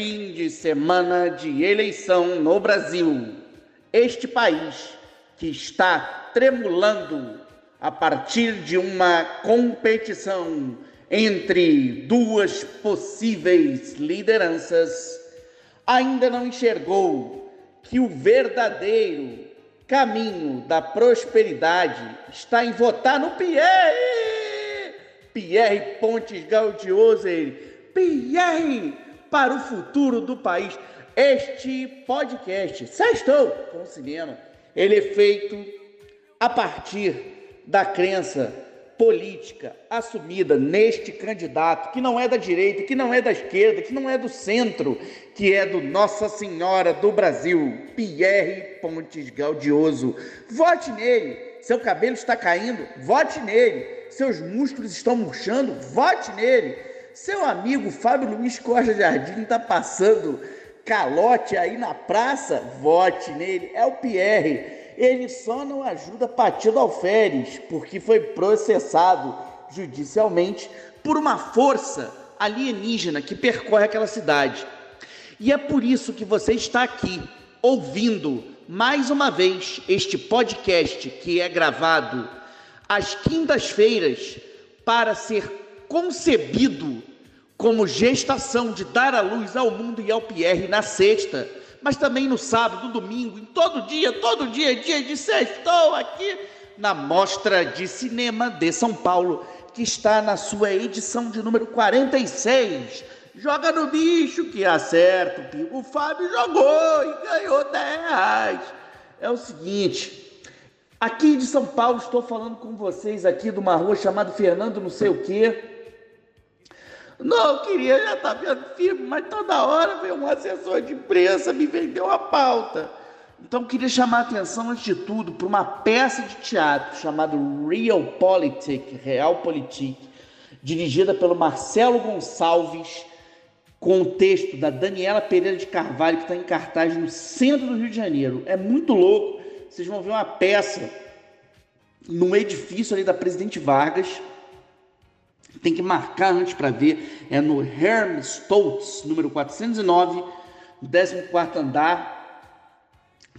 Fim de semana de eleição no Brasil. Este país que está tremulando a partir de uma competição entre duas possíveis lideranças, ainda não enxergou que o verdadeiro caminho da prosperidade está em votar no Pierre! Pierre Pontes Gaudioso, Pierre para o futuro do país. Este podcast, Sextou com Cinema, ele é feito a partir da crença política assumida neste candidato, que não é da direita, que não é da esquerda, que não é do centro, que é do Nossa Senhora do Brasil, Pierre Pontes Gaudioso. Vote nele. Seu cabelo está caindo, vote nele. Seus músculos estão murchando, vote nele seu amigo Fábio Luiz Costa Jardim está passando calote aí na praça? Vote nele. É o Pierre. Ele só não ajuda Patido Alferes, porque foi processado judicialmente por uma força alienígena que percorre aquela cidade. E é por isso que você está aqui ouvindo mais uma vez este podcast que é gravado às quintas-feiras para ser concebido como gestação de dar a luz ao mundo e ao Pierre na sexta, mas também no sábado, no domingo, em todo dia, todo dia, dia de sexta, estou aqui na Mostra de Cinema de São Paulo, que está na sua edição de número 46. Joga no bicho que acerta. O Fábio jogou e ganhou 10 reais. É o seguinte, aqui de São Paulo, estou falando com vocês aqui de uma rua chamada Fernando não sei o quê, não, eu queria já estar filme, mas toda hora veio um assessor de imprensa me vendeu a pauta. Então, eu queria chamar a atenção, antes de tudo, para uma peça de teatro chamada Real Politic, Real Politic, dirigida pelo Marcelo Gonçalves, com o texto da Daniela Pereira de Carvalho, que está em cartaz no centro do Rio de Janeiro. É muito louco. Vocês vão ver uma peça num edifício ali da Presidente Vargas, tem que marcar antes para ver. É no Hermes Stoltz, número 409, 14 andar.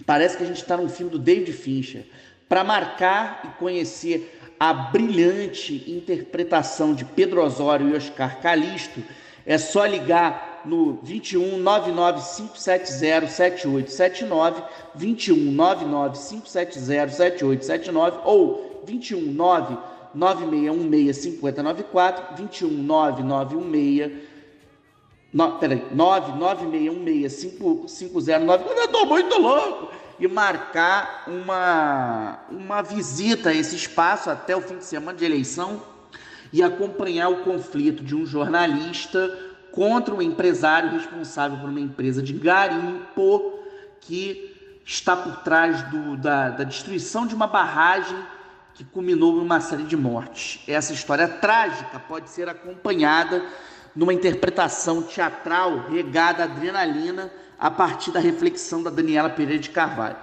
Parece que a gente está num filme do David Fincher. Para marcar e conhecer a brilhante interpretação de Pedro Osório e Oscar Calisto, é só ligar no 21 99 570 7879, 21 99 570 7879 ou 21 9 96165094, 21 9916 no, peraí, 996165094. Eu estou muito louco! E marcar uma, uma visita a esse espaço até o fim de semana de eleição e acompanhar o conflito de um jornalista contra um empresário responsável por uma empresa de garimpo que está por trás do, da, da destruição de uma barragem que culminou numa série de mortes. Essa história trágica pode ser acompanhada numa interpretação teatral regada à adrenalina a partir da reflexão da Daniela Pereira de Carvalho.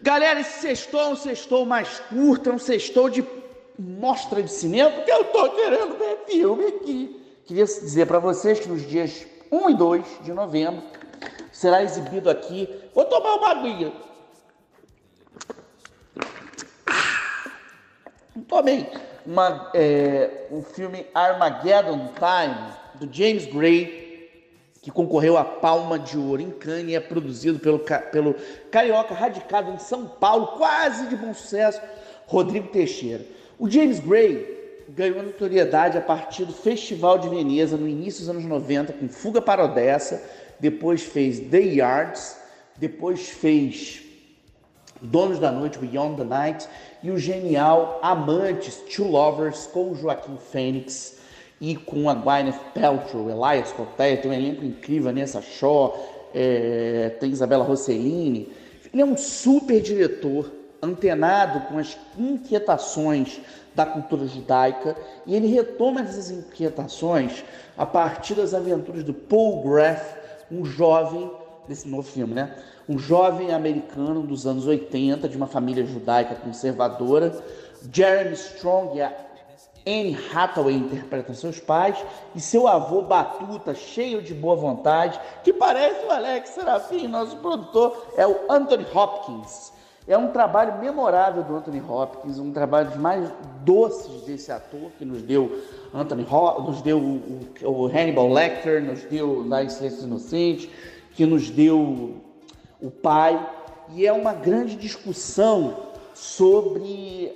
Galera, esse sextou é um sextou mais curto, é um sextou de mostra de cinema, porque eu tô querendo ver filme aqui. Queria dizer para vocês que nos dias 1 e 2 de novembro será exibido aqui. Vou tomar uma aguinha Tomei uma, é, o filme Armageddon Time, do James Gray, que concorreu à Palma de Ouro em Cannes, é produzido pelo, pelo carioca radicado em São Paulo, quase de bom sucesso, Rodrigo Teixeira. O James Gray ganhou notoriedade a partir do Festival de Veneza no início dos anos 90 com Fuga para Odessa, depois fez The Yards, depois fez Donos da Noite, Beyond the Night, e o genial Amantes, Two Lovers, com Joaquim Fênix e com a Gwyneth Paltrow, Elias Corteia, tem um elenco incrível, Nessa Shaw, é, tem Isabela Rossellini. Ele é um super diretor, antenado com as inquietações da cultura judaica, e ele retoma essas inquietações a partir das aventuras do Paul Graff, um jovem desse novo filme, né? Um jovem americano dos anos 80, de uma família judaica conservadora. Jeremy Strong é Anne Hathaway interpreta seus pais e seu avô Batuta, cheio de boa vontade, que parece o Alex Serafim, nosso produtor, é o Anthony Hopkins. É um trabalho memorável do Anthony Hopkins, um trabalho dos mais doces desse ator que nos deu Anthony Hopkins, nos deu o, o, Hannibal Lecter, nos deu Silêncio Inocente, que nos deu o pai. E é uma grande discussão sobre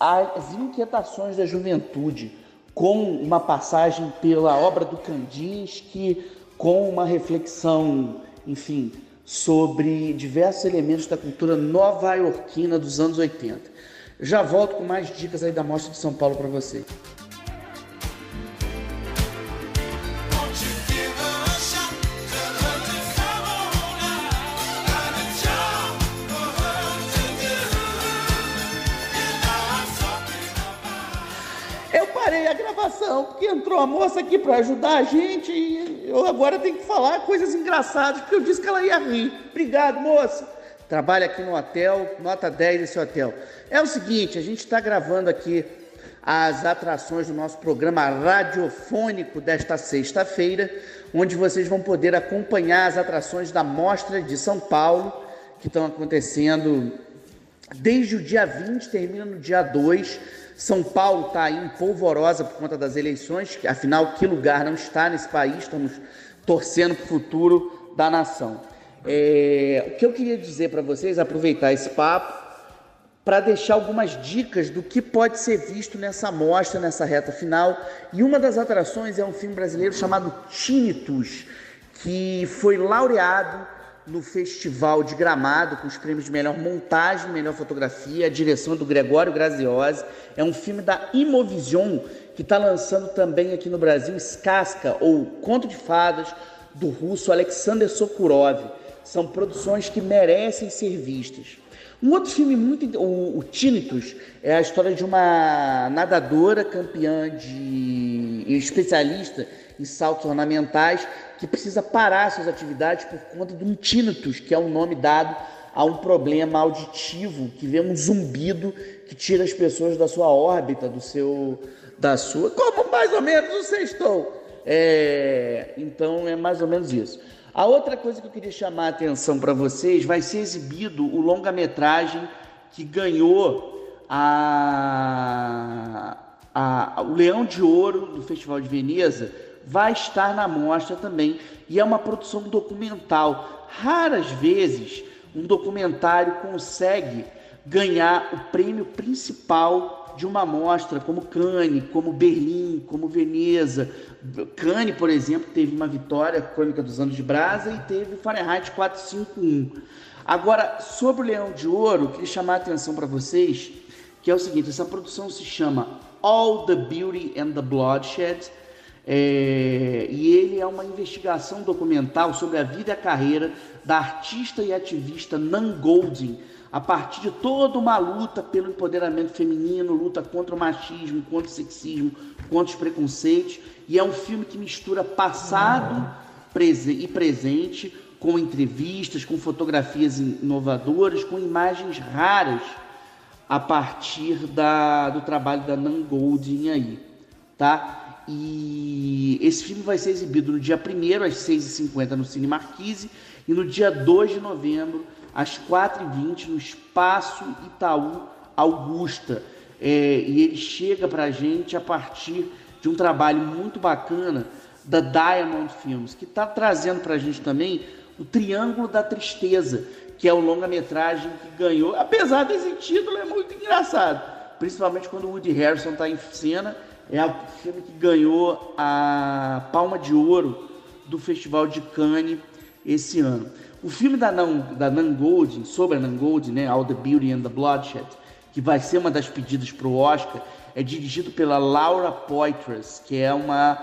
as inquietações da juventude, com uma passagem pela obra do Kandinsky, com uma reflexão, enfim, sobre diversos elementos da cultura nova-iorquina dos anos 80. Já volto com mais dicas aí da Mostra de São Paulo para você. Gravação, porque entrou a moça aqui para ajudar a gente e eu agora tenho que falar coisas engraçadas, porque eu disse que ela ia rir. Obrigado, moça. Trabalha aqui no hotel, nota 10 desse hotel. É o seguinte, a gente está gravando aqui as atrações do nosso programa radiofônico desta sexta-feira, onde vocês vão poder acompanhar as atrações da Mostra de São Paulo, que estão acontecendo desde o dia 20, termina no dia 2 são Paulo está em polvorosa por conta das eleições, afinal, que lugar não está nesse país? Estamos torcendo para o futuro da nação. É, o que eu queria dizer para vocês, aproveitar esse papo, para deixar algumas dicas do que pode ser visto nessa mostra, nessa reta final. E uma das atrações é um filme brasileiro chamado Tinnitus, que foi laureado no Festival de Gramado, com os prêmios de melhor montagem, melhor fotografia, a direção do Gregório Graziosi. É um filme da Imovision, que está lançando também aqui no Brasil Skazka, ou Conto de Fadas, do russo Alexander Sokurov. São produções que merecem ser vistas. Um outro filme muito. O, o Tinnitus é a história de uma nadadora campeã de. especialista em saltos ornamentais que precisa parar suas atividades por conta de um tinnitus, que é o nome dado a um problema auditivo, que vê um zumbido que tira as pessoas da sua órbita, do seu, da sua, como mais ou menos o sextou. É, então é mais ou menos isso. A outra coisa que eu queria chamar a atenção para vocês vai ser exibido o longa-metragem que ganhou a, a, o Leão de Ouro do Festival de Veneza vai estar na mostra também. E é uma produção documental. Raras vezes um documentário consegue ganhar o prêmio principal de uma mostra, como Cannes, como Berlim, como Veneza. Cannes, por exemplo, teve uma vitória crônica dos anos de Brasa e teve Fahrenheit 451. Agora, sobre o Leão de Ouro, eu queria chamar a atenção para vocês que é o seguinte: essa produção se chama All the Beauty and the Bloodshed é, e ele é uma investigação documental sobre a vida e a carreira da artista e ativista Nan Goldin, a partir de toda uma luta pelo empoderamento feminino, luta contra o machismo, contra o sexismo, contra os preconceitos. E é um filme que mistura passado e presente, com entrevistas, com fotografias inovadoras, com imagens raras a partir da, do trabalho da Nan Goldin aí, tá? E esse filme vai ser exibido no dia 1 às 6h50 no Cine Marquise e no dia 2 de novembro às 4h20 no Espaço Itaú Augusta. É, e ele chega para a gente a partir de um trabalho muito bacana da Diamond Films, que está trazendo para a gente também o Triângulo da Tristeza, que é o longa-metragem que ganhou, apesar desse título é muito engraçado, principalmente quando o Woody Harrison está em cena é o filme que ganhou a Palma de Ouro do Festival de Cannes esse ano. O filme da Nan, da Nan Goldin, sobre a Nan Goldin, né, All the Beauty and the Bloodshed, que vai ser uma das pedidas para o Oscar, é dirigido pela Laura Poitras, que é uma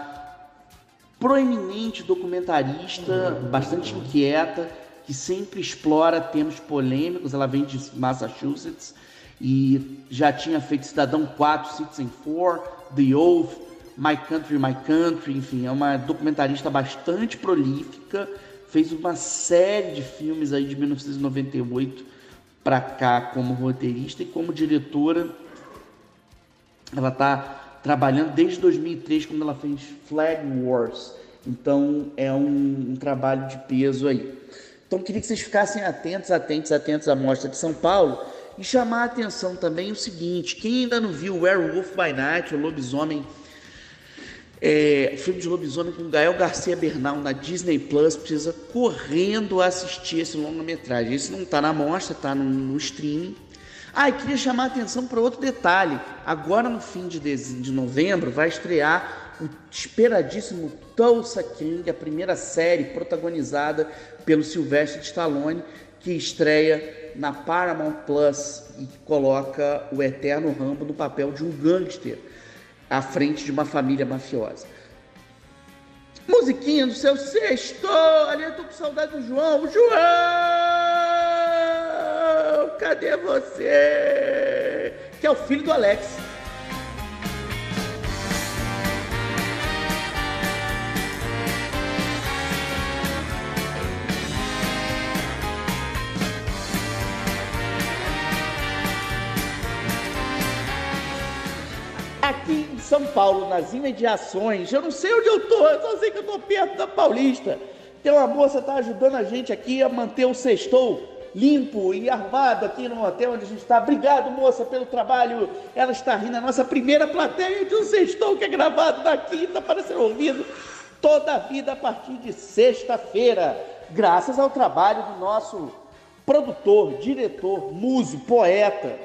proeminente documentarista, bastante inquieta, que sempre explora temas polêmicos. Ela vem de Massachusetts e já tinha feito Cidadão 4, Citizen 4, The Oath, My Country, My Country, enfim, é uma documentarista bastante prolífica, fez uma série de filmes aí de 1998 para cá como roteirista e como diretora, ela está trabalhando desde 2003, quando ela fez Flag Wars. Então é um, um trabalho de peso aí. Então queria que vocês ficassem atentos, atentos, atentos à mostra de São Paulo e chamar a atenção também o seguinte: quem ainda não viu Werewolf by Night, o lobisomem, é, filme de lobisomem com Gael Garcia Bernal na Disney Plus, precisa correndo assistir esse longa-metragem. Esse não está na mostra, está no, no streaming. Ah, e queria chamar a atenção para outro detalhe. Agora, no fim de, de novembro, vai estrear o esperadíssimo Tulsa King, a primeira série protagonizada pelo Sylvester Stallone, que estreia na Paramount Plus e coloca o eterno Rambo no papel de um gangster à frente de uma família mafiosa. Musiquinha do seu sexto! Ali eu tô com saudade do João. João! Cadê você? Que é o filho do Alex. São Paulo, nas imediações, eu não sei onde eu tô, eu só sei que eu tô perto da Paulista. Tem uma moça que tá ajudando a gente aqui a manter o sextou limpo e arrumado aqui no hotel onde a gente está. Obrigado, moça, pelo trabalho. Ela está rindo, a nossa primeira plateia de um sextou que é gravado na quinta para ser ouvido toda a vida a partir de sexta-feira, graças ao trabalho do nosso produtor, diretor, músico, poeta,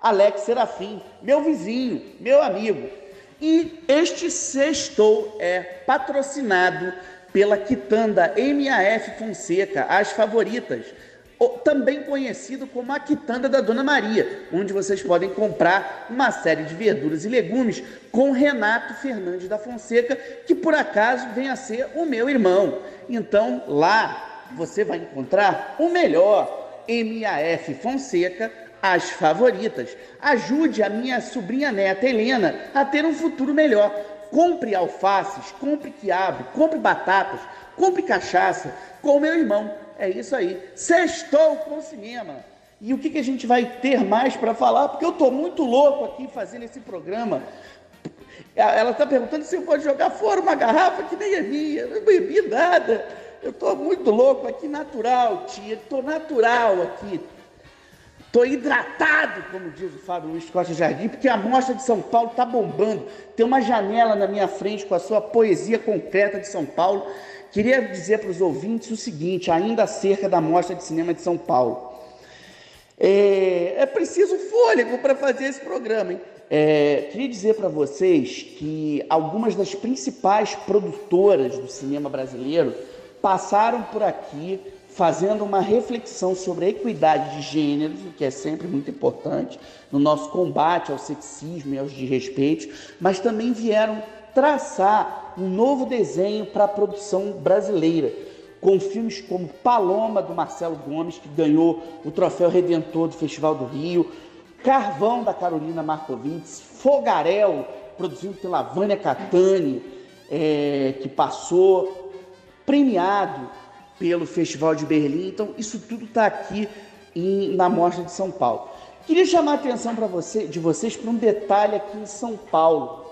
Alex Serafim, meu vizinho, meu amigo. E este sextou é patrocinado pela quitanda MAF Fonseca, as favoritas, também conhecido como a quitanda da Dona Maria, onde vocês podem comprar uma série de verduras e legumes com Renato Fernandes da Fonseca, que por acaso vem a ser o meu irmão. Então lá você vai encontrar o melhor MAF Fonseca as favoritas. Ajude a minha sobrinha neta Helena a ter um futuro melhor. Compre alfaces, compre quiabo, compre batatas, compre cachaça com meu irmão. É isso aí. Sextou com cinema. E o que, que a gente vai ter mais para falar? Porque eu estou muito louco aqui fazendo esse programa. Ela está perguntando se eu pode jogar fora uma garrafa que nem é minha. Eu não bebi nada. Eu estou muito louco aqui, natural, tia. Estou natural aqui. Estou hidratado, como diz o Fábio Luiz Costa Jardim, porque a Mostra de São Paulo está bombando. Tem uma janela na minha frente com a sua poesia concreta de São Paulo. Queria dizer para os ouvintes o seguinte, ainda acerca da Mostra de Cinema de São Paulo. É, é preciso fôlego para fazer esse programa. Hein? É, queria dizer para vocês que algumas das principais produtoras do cinema brasileiro passaram por aqui fazendo uma reflexão sobre a equidade de gêneros, o que é sempre muito importante no nosso combate ao sexismo e aos desrespeitos, mas também vieram traçar um novo desenho para a produção brasileira, com filmes como Paloma, do Marcelo Gomes, que ganhou o troféu Redentor do Festival do Rio, Carvão, da Carolina Markovitz, Fogarel, produzido pela Vânia Catani, é, que passou premiado pelo Festival de Berlim. Então, isso tudo está aqui em, na Mostra de São Paulo. Queria chamar a atenção para você, de vocês para um detalhe aqui em São Paulo,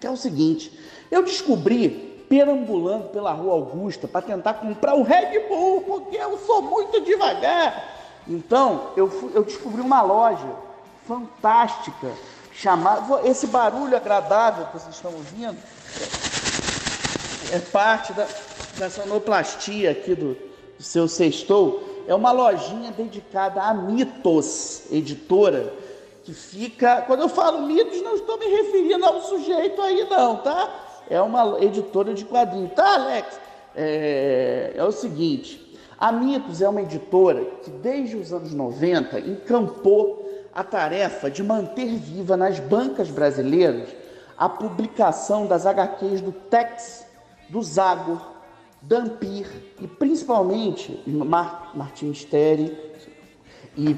que é o seguinte: eu descobri perambulando pela Rua Augusta para tentar comprar um Red Bull, porque eu sou muito devagar. Então, eu, fui, eu descobri uma loja fantástica chamada. Esse barulho agradável que vocês estão ouvindo é parte da, da sonoplastia aqui do, do seu sextou, é uma lojinha dedicada a mitos, editora, que fica. Quando eu falo mitos, não estou me referindo ao sujeito aí, não, tá? É uma editora de quadrinhos, tá, Alex? É, é o seguinte: a Mitos é uma editora que, desde os anos 90, encampou a tarefa de manter viva nas bancas brasileiras a publicação das HQs do Tex, do Zago, Dampir e principalmente Mar Martin Steri e,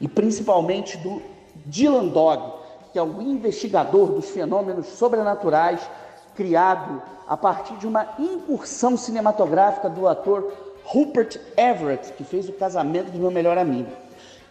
e principalmente do Dylan Dog, que é o investigador dos fenômenos sobrenaturais criado a partir de uma incursão cinematográfica do ator Rupert Everett, que fez o casamento do meu melhor amigo.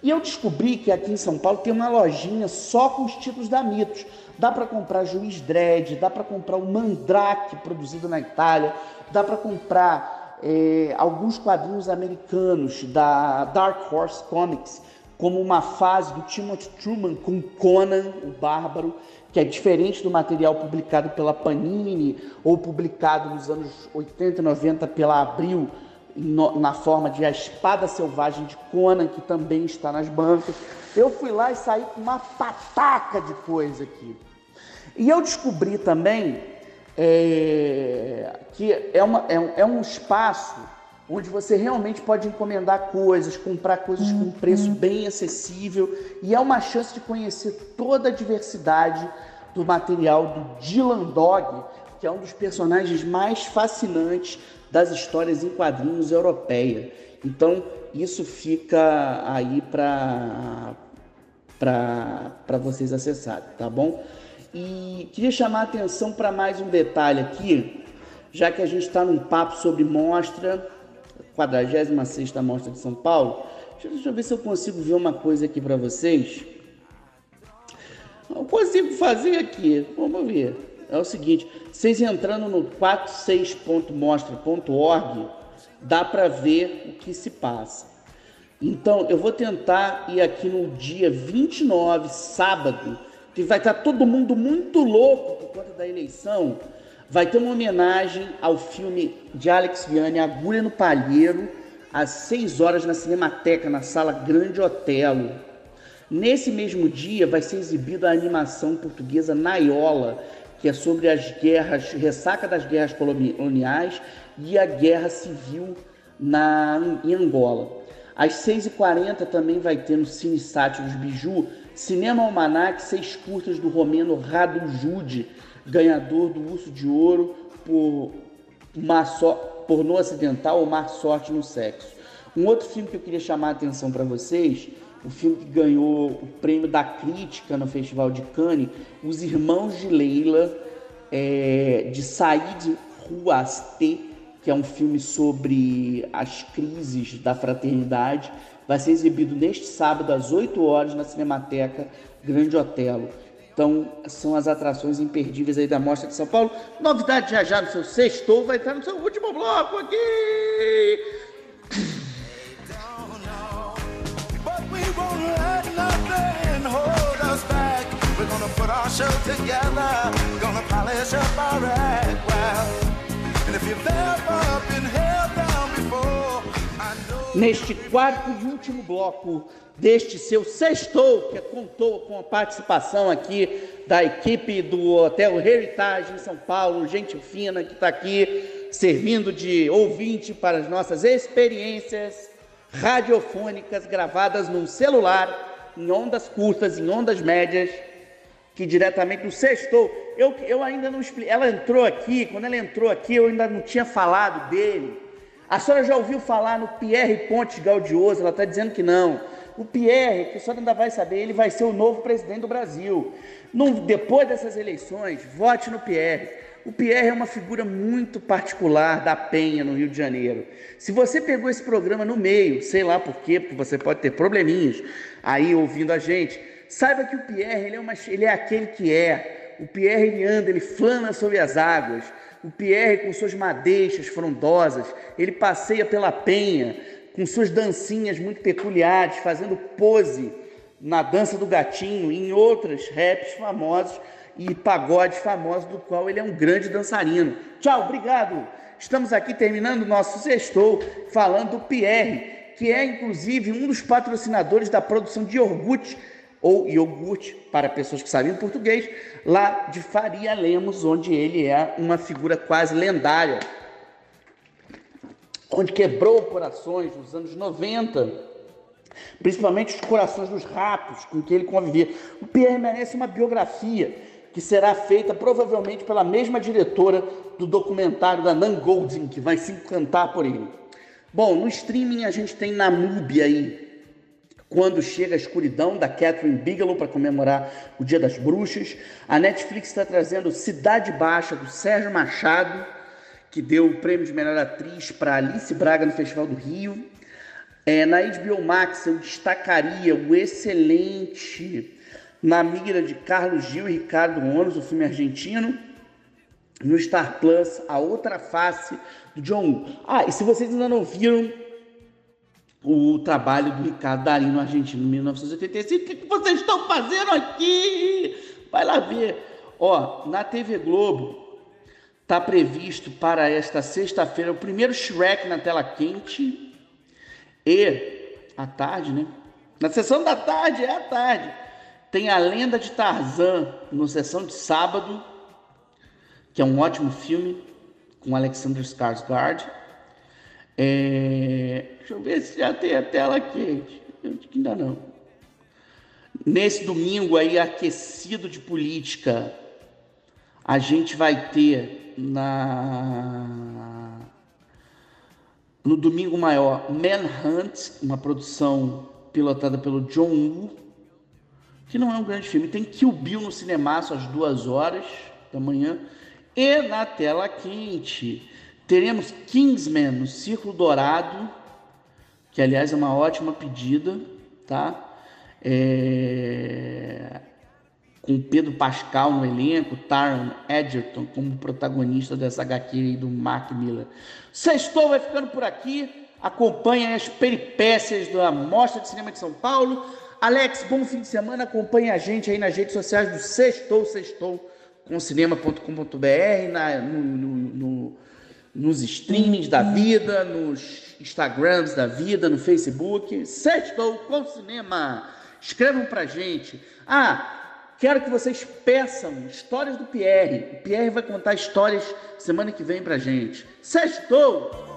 E eu descobri que aqui em São Paulo tem uma lojinha só com os títulos da Mitos. Dá para comprar Juiz Dredd, dá para comprar o Mandrake, produzido na Itália, dá para comprar é, alguns quadrinhos americanos da Dark Horse Comics, como uma fase do Timothy Truman com Conan, o Bárbaro, que é diferente do material publicado pela Panini ou publicado nos anos 80 e 90 pela Abril, na forma de A Espada Selvagem de Conan, que também está nas bancas. Eu fui lá e saí com uma pataca de coisa aqui. E eu descobri também é, que é, uma, é, é um espaço onde você realmente pode encomendar coisas, comprar coisas com preço bem acessível e é uma chance de conhecer toda a diversidade do material do Dylan Dog, que é um dos personagens mais fascinantes das histórias em quadrinhos europeia. Então, isso fica aí para para vocês acessarem, tá bom? E queria chamar a atenção para mais um detalhe aqui, já que a gente está num papo sobre mostra 46 Mostra de São Paulo. Deixa, deixa eu ver se eu consigo ver uma coisa aqui para vocês. Eu consigo fazer aqui, vamos ver. É o seguinte, vocês entrando no 46.mostra.org, dá para ver o que se passa. Então, eu vou tentar ir aqui no dia 29, sábado, que vai estar todo mundo muito louco por conta da eleição vai ter uma homenagem ao filme de Alex Vianney, Agulha no Palheiro, às 6 horas na Cinemateca, na sala Grande Otelo. Nesse mesmo dia vai ser exibida a animação portuguesa Naiola, que é sobre as guerras, ressaca das guerras coloniais e a guerra civil na, em Angola. Às 6h40 também vai ter no Cine Sátiros Biju, Cinema Almanac, seis curtas do romeno Rado Jude, ganhador do Urso de Ouro por má so pornô acidental ou má sorte no sexo. Um outro filme que eu queria chamar a atenção para vocês, o filme que ganhou o prêmio da crítica no Festival de Cannes, Os Irmãos de Leila, é, de Said Rouaste, que é um filme sobre as crises da fraternidade, vai ser exibido neste sábado às 8 horas na Cinemateca Grande Otelo. Então, são as atrações imperdíveis aí da Mostra de São Paulo. Novidade já já no seu sexto, vai estar no seu último bloco aqui. Put our show together, gonna polish up our act well. Neste quarto e último bloco deste seu sextou, que contou com a participação aqui da equipe do Hotel Heritage em São Paulo, gente fina que está aqui servindo de ouvinte para as nossas experiências radiofônicas gravadas num celular, em ondas curtas, em ondas médias, que diretamente do sextou. Eu, eu ainda não expliquei. Ela entrou aqui, quando ela entrou aqui, eu ainda não tinha falado dele. A senhora já ouviu falar no Pierre Pontes Gaudioso? Ela está dizendo que não. O Pierre, que a senhora ainda vai saber, ele vai ser o novo presidente do Brasil. depois dessas eleições, vote no Pierre. O Pierre é uma figura muito particular da Penha, no Rio de Janeiro. Se você pegou esse programa no meio, sei lá por quê, porque você pode ter probleminhas aí ouvindo a gente, saiba que o Pierre ele é, uma, ele é aquele que é. O Pierre anda, ele flana sobre as águas. O Pierre, com suas madeixas frondosas, ele passeia pela Penha com suas dancinhas muito peculiares, fazendo pose na dança do gatinho, em outros raps famosos e pagodes famosos, do qual ele é um grande dançarino. Tchau, obrigado! Estamos aqui terminando o nosso sextou falando do Pierre, que é inclusive um dos patrocinadores da produção de iogurte ou iogurte para pessoas que sabem português, lá de Faria Lemos, onde ele é uma figura quase lendária onde quebrou corações nos anos 90, principalmente os corações dos ratos com que ele convivia. O Pierre merece uma biografia que será feita provavelmente pela mesma diretora do documentário da Nan Goldin, que vai se encantar por ele. Bom, no streaming a gente tem Namúbia aí, quando chega a escuridão da Catherine Bigelow para comemorar o Dia das Bruxas. A Netflix está trazendo Cidade Baixa do Sérgio Machado que deu o prêmio de melhor atriz para Alice Braga no Festival do Rio. É, na HBO Max eu destacaria o excelente Na Mira de Carlos Gil e Ricardo Onos, o filme argentino. No Star Plus, A Outra Face do John Woo. Ah, e se vocês ainda não viram o trabalho do Ricardo Darim no Argentino em 1985, o que vocês estão fazendo aqui? Vai lá ver. Ó, na TV Globo está previsto para esta sexta-feira o primeiro Shrek na tela quente e à tarde, né? Na sessão da tarde, é à tarde. Tem a Lenda de Tarzan no sessão de sábado, que é um ótimo filme com Alexander Skarsgård. É... Deixa eu ver se já tem a tela aqui. Acho que ainda não. Nesse domingo aí aquecido de política, a gente vai ter na no domingo maior, Manhunt, uma produção pilotada pelo John Woo, que não é um grande filme. Tem Kill Bill no cinema às duas horas da manhã. E na tela quente teremos Kingsman no Círculo Dourado, que aliás é uma ótima pedida, tá? É com Pedro Pascal no elenco, Taron Edgerton como protagonista dessa HQ aí do Mark Miller. Sextou vai ficando por aqui. Acompanhe as peripécias da Mostra de Cinema de São Paulo. Alex, bom fim de semana. Acompanhe a gente aí nas redes sociais do Sextou, Sextou com cinema.com.br, no, no, no, nos streamings da vida, nos Instagrams da vida, no Facebook. Sextou com cinema. Escrevam pra gente. Ah, Quero que vocês peçam histórias do Pierre. O Pierre vai contar histórias semana que vem pra gente. Sextou!